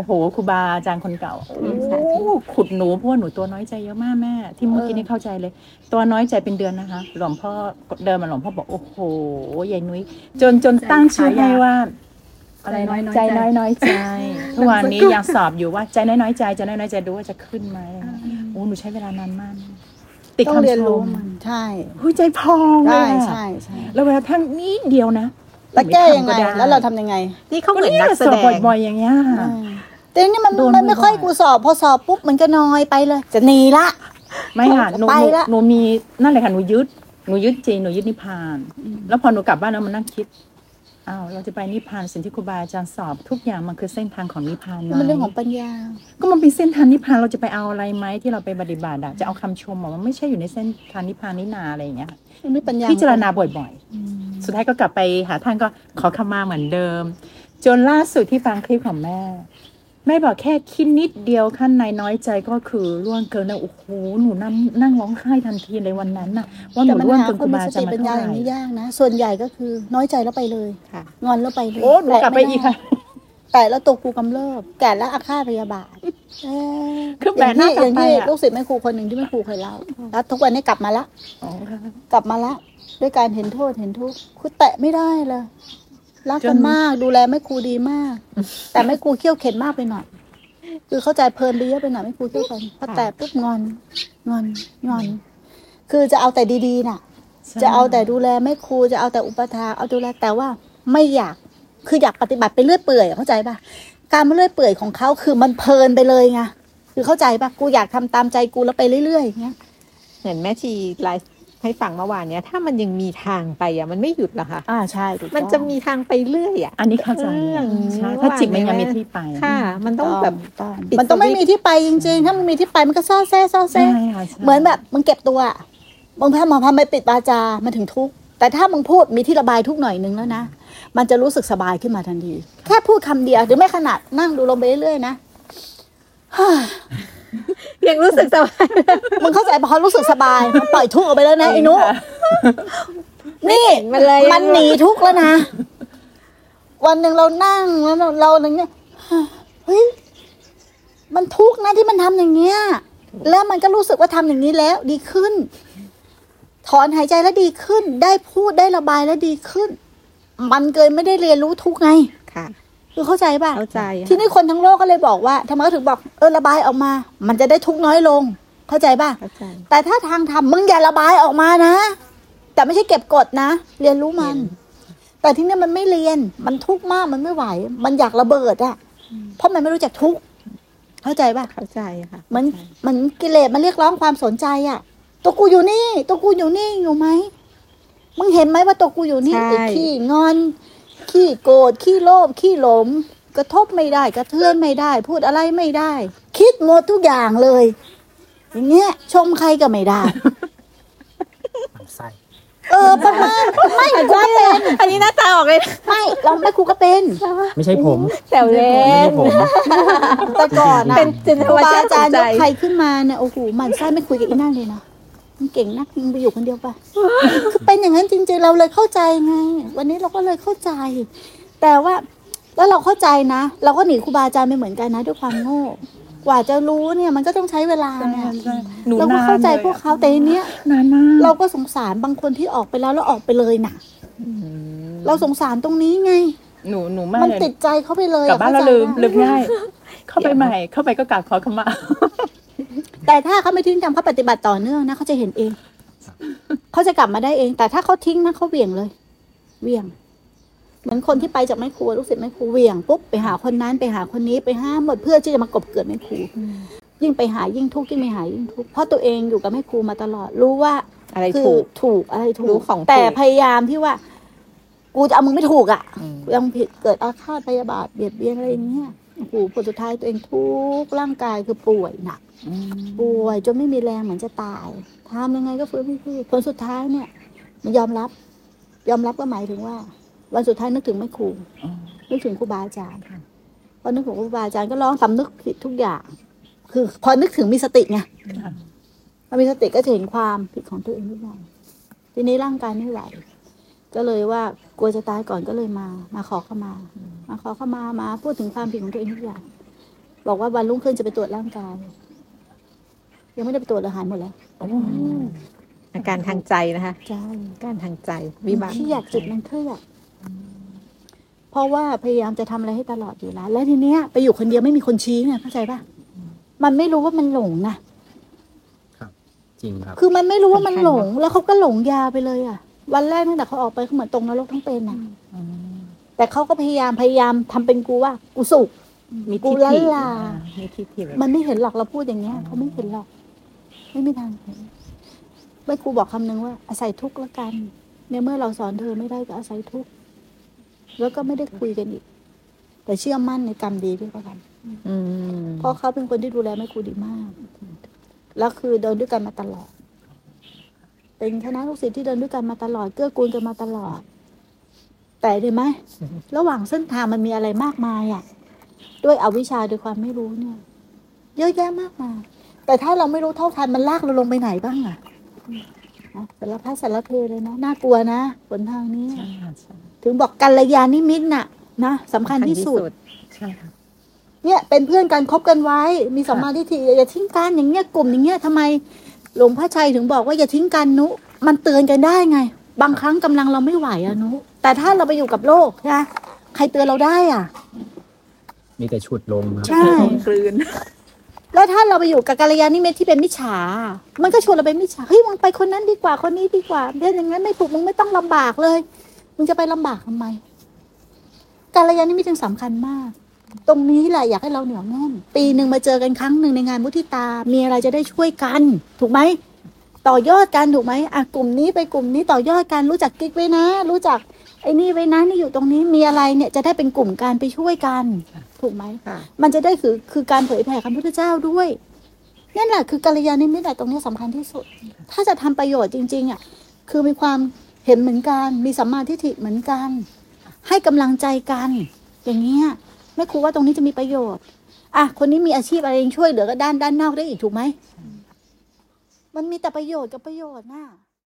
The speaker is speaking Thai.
โอ้โหครูบาอาจารย์คนเก่าโอ้โหขุดหนูเพราะว่าหนูตัวน้อยใจเยอะมากแม่ ที่เมื่อกี้นี่เข้าใจเลย ตัวน้อยใจเป็นเดือนนะคะ หลวงพ่อเดินมาหลวงพ่อบอกโอ้โหยายนุ้ยจนจนตั้งชื่อให้ว่าอะไรนะใจน้อยน้อยใจทุกวันนี้ยังสอบอยู่ว่าใจน้อยน้อยใจใจน้อยน้อยใจดูว่าจะขึ้นไหมอะไรเงี้ยโอ้หนูใช้เวลานานมากติดต้องคำเรียนชรู้มมันใช่หุยใจพองเลใช่ยอะใช่ใช่แล้วเวลาท่านนี้เดียวนะแล้วแก้ยังไงม่ทำด้แล้วเราทำยังไง นี่เขาเหมือนก็นักยแสสอดบงบ่อยๆอย่างเงี้ยอ่า แต่นี่มันโดนมันไม่ค่อยบ่อยๆกูสอบ พอสอบปุ๊บมันก็น้อยไปเลย จะหนีละ ไม่ค่ะหนูไปหนูละ หนูมีนั่นเลยค่ะหนูยึดหนูยึดจริงหนูยึดนิพพาน แล้วพอหนูกลับบ้านแล้วมันนั่งคิดอ้าวเราจะไปนิพพานสิ่งที่ครูบาอาจารย์สอบทุกอย่างมันคือเส้นทางของนิพพานไหมมันเรื่องของปัญญา ก็มันเป็นเส้นทางนิพพานเราจะไปเอาอะไรไหมที่เราไปปฏิบัติอะจะเอาคำชมอะมันไม่ใช่อยู่ในเส้นทางนิพพานนี่นาอะไรอย่างเงี้ยมันไม่ปัญญาพิจารณาบ่อยๆสุดท้ายก็กลับไปหาท่านก็ขอขมาเหมือนเดิม จนล่าสุดที่ฟังคลิปของแม่ แม่บอกแค่คิดนิดเดียวขั้นในน้อยใจก็คือล่วงเกินแล้วโอ้โหหนูนั่งนั่งร้องไห้ทันทีเลยวันนั้นน่ะ ว่าหแต่นูมันล่วงหาเกินคครูนมีบาสอาจารติย์มาปัญญาเท่าอไหร่ย่างนี้ยากนะ ส่วนใหญ่ก็คือน้อยใจแล้วไปเลยค่ะ งอนแล้วไปเลยโอ้หนูกลับไปอีกค่ะ แต่แล้วตัวกูกำเริบแก่แล้วอาฆาตพยาบาทเอ้ยคือแบกหน้าอย่างที่กลับไปอย่างที่อะ ลูกศิษย์แม่ครูคนหนึ่งที่แม่ครูเคยเล่าแล้วทุกวันนี้กลับมาละ อ๋อค่ะกลับมาละ ด้วยการเห็นโทษเห็นทุกข์คือแตะไม่ได้เลย รักกันจนมากดูแลแม่ครูดีมาก แต่แม่ครูเขี้ยวเข็นมากไปหน่อยคือเข้าใจเพลินไปเยอะไปหน่อยแม่ครูเขี้ยวเข็นพอแตะปุ๊บงอนงอนงอน คือจะเอาแต่ดีๆน่ะใช่จะเอาแต่ดูแลแม่ครูจะเอาแต่อุปถาเอาดูแลแต่ว่าไม่อยากคืออยากปฏิบัติไปเรื่อยเปื่อยเข้าใจปะการมาเรื่อยเปื่อยของเขาคือมันเพลินไปเลยไงคือเข้าใจปะกูอยากทำตามใจกูแล้วไปเรื่อยๆอย่างเงี้ย เหมือนแม่ชีไลฟ์ ให้ฟังเมื่อวานเนี้ยถ้ามันยังมีทางไปอะมันไม่หยุดหรอกค่ะอ่าใช่ถูกต้องมันจะมีทางไปเรื่อยอะอันนี้เข้าใจเรื่องใช่ถ้าจิตมันยังมีที่ไปค่ะ มันต้องแบบต้องปิดมันต้องไม่สวิตช์มีที่ไปจริงๆ ถ้ามันมีที่ไปมันก็ซ่อแซ่ซ่อใช่แซ่ค่ะใช่เหมือนแบบมึงเก็บตัวอะมึงพามาพาไปปิดบาจามันถึงทุกข์แต่ถ้ามึงพูดมีที่ระบายทุกข์หน่อยนึงแล้วนะมันจะรู้สึกสบายขึ้นมาทันที แค่พูดคำเดียวหรือไม่ขนาดนั่งดูลมไปเรื่อยๆนะ ยังรู้สึกสบายมึงเข้าใจพอรู้สึกสบายมันปล่อยทุกข์ออกไปแล้วนะไอ้นุค่ะนี่มันเลยมันหนีทุกข์แล้วนะ วันหนึ่งเรานั่งแล้วเราเราอย่างเงี้ยเฮ้ยมันทุกข์นะที่มันทำอย่างเงี้ย แล้วมันก็รู้สึกว่าทำอย่างนี้แล้ว ดีขึ้น ถอนหายใจแล้วดีขึ้น ได้พูดได้ระบายแล้วดีขึ้น มันเกินไม่ได้เรียนรู้ทุกข์ไงค่ะ คือเข้าใจป่ะเข้าใจค่ะทีนี้คนทั้งโลกก็เลยบอกว่าทำไมเขาถึงบอกเออระบายออกมา มันจะได้ทุกข์น้อยลง เข้าใจป่ะเข้าใจแต่ถ้าทางทำมึงอย่าระบายออกมานะ แต่ไม่ใช่เก็บกดนะ เรียนรู้มัน แต่ที่นี่มันไม่เรียนมันทุกข์มากมันไม่ไหว มันอยากระเบิดอะเพราะมันไม่รู้จักทุกข์เข้าใจป่ะเข้าใจค่ะมันมันกิเลสมันเรียกร้องความสนใจอะตัวกูอยู่นี่ ตัวกูอยู่นี่อยู่ไหมมึงเห็นไหมว่าตัวกูอยู่นี่ใช่ไอ้ขี้งอน ขี้โกรธขี้โลภขี้หลงกระทบไม่ได้กระเทือนไม่ได้ พูดอะไรไม่ได้ คิดหมดทุกอย่างเลย อย่างเงี้ย ชมใครก็ไม่ได้ไส้เออประมาณไม่กูก็เป็นอันนี้หน้าตาออกเลยนะไม่เราไม่ครูก็เป็นไม่ใช่ผมแซวเล่ไม่ใช่นผม แต่ก่อนอะเป็นจินตครูนาบาการอาจารย์ใจยกใครขึ้นมาเนี่ยโอ้โหหมันไส้ไม่คุยกับอีนั่นเลยนะ มันเก่งนักมึงไปอยู่คนเดียวปะคือเป็นอย่างนั้นจริง ๆ เราเลยเข้าใจไง วันนี้เราก็เลยเข้าใจ แต่ว่าแล้วเราเข้าใจนะ เราก็หนีครูบาอาจารย์ไม่เหมือนกันนะด้วยความโง่กว่าจะรู้เนี่ยมันก็ต้องใช้เวลาใช่เนี่ยใช่หนูเราก็นานเข้าใจลยอะพวกเขาแต่ทีเนี้ยนานมากเราก็สงสารบางคนที่ออกไปแล้วแล้วออกไปเลยน่ะเราสงสารตรงนี้ไง หนูหนูไม่มันเลยติดใจเขาไปเลยกลับบ้านอะเราเข้ลืมใจปะลืมง่าย เข้าไปใหม่ เข้าไปก็กราบขอขมา แต่ถ้าเขาไม่ทิ้งทำเขาปฏิบัติต่อเนื่องนะเขาจะเห็นเอง เขาจะกลับมาได้เอง แต่ถ้าเขาทิ้งนะเขาเหวี่ยงเลยเหวี่ยง เหมือนคนที่ไปจากแม่ครูลูกศิษย์แม่ครูเหวี่ยงปุ๊บไปหาคนนั้นไปหาคนนี้ไปห้ามหมดเพื่อที่จะมากบเกิดแม่ครูยิ่งไปหายิ่งทุกข์ยิ่งไปหายิ่งทุกข์เพราะตัวเองอยู่กับแม่ครูมาตลอดรู้ว่าอะไรคือถูกถูกอะไรถูรู้กของถูกแต่พยายามที่ว่า กูจะเอามึงไม่ถูกอะอืมยังผิดเกิดอาฆาตพยาบาทเบียดเบียนอะไรอย่างเงี้ยโอ้โหผลสุดท้ายตัวเองทุกข์ร่างกายคือป่วยหนัก ป่วยจนไม่มีแรงเหมือนจะตายทำยังไงก็ฟื้นไม่ฟื้นผลสุดท้ายเนี่ย มันยอมรับ ยอมรับก็หมายถึงว่า วันสุดท้ายนึกถึงแม่ครูอ๋อนึกถึงครูบาอาจารย์พอนึกถึงครูบาอาจารย์ก็ร้องสำนึกผิดทุกอย่าง คือ พอนึกถึงมีสติไงค่ะพอมีสติก็จะเห็นความผิดของตัวเองทุกอย่างทีนี้ร่างกายไม่ไหวก็เลยว่ากลัวจะตายก่อนก็เลยมา มาขอเข้ามา มาขอเข้ามามาพูดถึงความผิดของตัวเองทุกอย่าง บอกว่าวันรุ่งขึ้นจะไปตรวจร่างกาย ยังไม่ได้ไปตรวจเลยหายหมดแล้วอาการทางใจนะคะใช่อาการทางใจ วิบัติเครียดจุดมันเครียดเพราะว่าพยายามจะทำอะไรให้ตลอดอยู่แล้ว แล้วทีเนี้ยไปอยู่คนเดียวไม่มีคนชี้ไงเข้าใจป่ะมันไม่รู้ว่ามันหลงนะจริงครับ คือมันไม่รู้ว่ามันหลง แล้วเขาก็หลงยาไปเลยอะ วันแรกตั้งแต่เขาออกไปเขาเหมือนตรงนรกทั้งเป็นอะแต่เขาก็พยายามพยายามทำเป็นกูว่ากูสุขมีกูทิฏละฐิลาอ่ามีทิฏฐิแบบมันไม่เห็นหรอกเราพูดอย่างเงี้ยเขาไม่เห็นหรอก ไม่มีทางเห็นแม่ครูบอกคำนึงว่า อาศัยทุกข์ละกัน ในเมื่อเราสอนเธอไม่ได้ก็อาศัยทุกข์แล้วก็ไม่ได้คุยกันอีก แต่เชื่อมั่นในกรรมดีที่เขาทอืมำเพราะเขาเป็นคนที่ดูแลแม่ครูดีมาก แล้วคือเดินด้วยกันมาตลอด เป็นคณะลูกศิษย์ที่เดินด้วยกันมาตลอด เกื้อกูลกันมาตลอด แต่เห็นไหมระหว่างเส้นทางมันมีอะไรมากมายอะ ด้วยอวิชชาด้วยความไม่รู้เนี่ย เยอะแยะมากมาย แต่ถ้าเราไม่รู้เท่าทันมันลากเราลงไปไหนบ้างอะนะสารพัดสารเพเลยนะน่ากลัวนะบนทางนี้ใช่ค่ะใช่ถึงบอกกัลยาณิมิตรน่ะนะสำคัญที่สุดใช่ค่ะเนี่ยเป็นเพื่อนกันคบกันไว้ มีสัมมาทิฏฐิอย่าทิ้งกันอย่างเงี้ยกลุ่มอย่างเงี้ยทำไมหลวงพ่อชัยถึงบอกว่าอย่าทิ้งกันนุ มันเตือนกันได้ไง บางครั้งกำลังเราไม่ไหวอะนุ แต่ถ้าเราไปอยู่กับโลกนะใครเตือนเราได้อะ มีแต่ฉุดลงครับใช่กลืน แล้วถ้าเราไปอยู่กับกัลยาณิมิตรที่เป็นมิจฉา มันก็ชวนเราไปมิจฉา เฮ้ยมึงไปคนนั้นดีกว่าคนนี้ดีกว่าเรื่องอย่างนั้นไม่ถูกมึงไม่ต้องลำบากเลย มึงจะไปลำบากทำไมกัลยาณิมิตรจึงสำคัญมาก ตรงนี้แหละอยากให้เราเหนียวแน่น ปีหนึ่งมาเจอกันครั้งหนึ่งในงานมุทิตา มีอะไรจะได้ช่วยกัน ถูกไหม ต่อยอดกันถูกไหมอะกลุ่มนี้ไปกลุ่มนี้ต่อยอดกันรู้จักกิ๊กไว้นะ รู้จักไอ้นี่ไว้นะนี่อยู่ตรงนี้มีอะไรเนี่ยจะได้เป็นกลุ่มการไปช่วยกันถูกไหมค่ะมันจะได้คือคือการเผยแผ่คำพุทธเจ้าด้วยนั่นแหละคือกัลยาณมิตรอะตรงนี้สำคัญที่สุด ถ้าจะทำประโยชน์จริงๆอะคือมีความเห็นเหมือนกัน มีสัมมาทิฏฐิเหมือนกัน ให้กำลังใจกัน อย่างเงี้ยแม่ครูว่าตรงนี้จะมีประโยชน์อะคนนี้มีอาชีพอะไรยังช่วยเหลือก็ด้านด้านนอกได้อีกถูกไหม มันมีแต่ประโยชน์กับประโยชน์น่ะ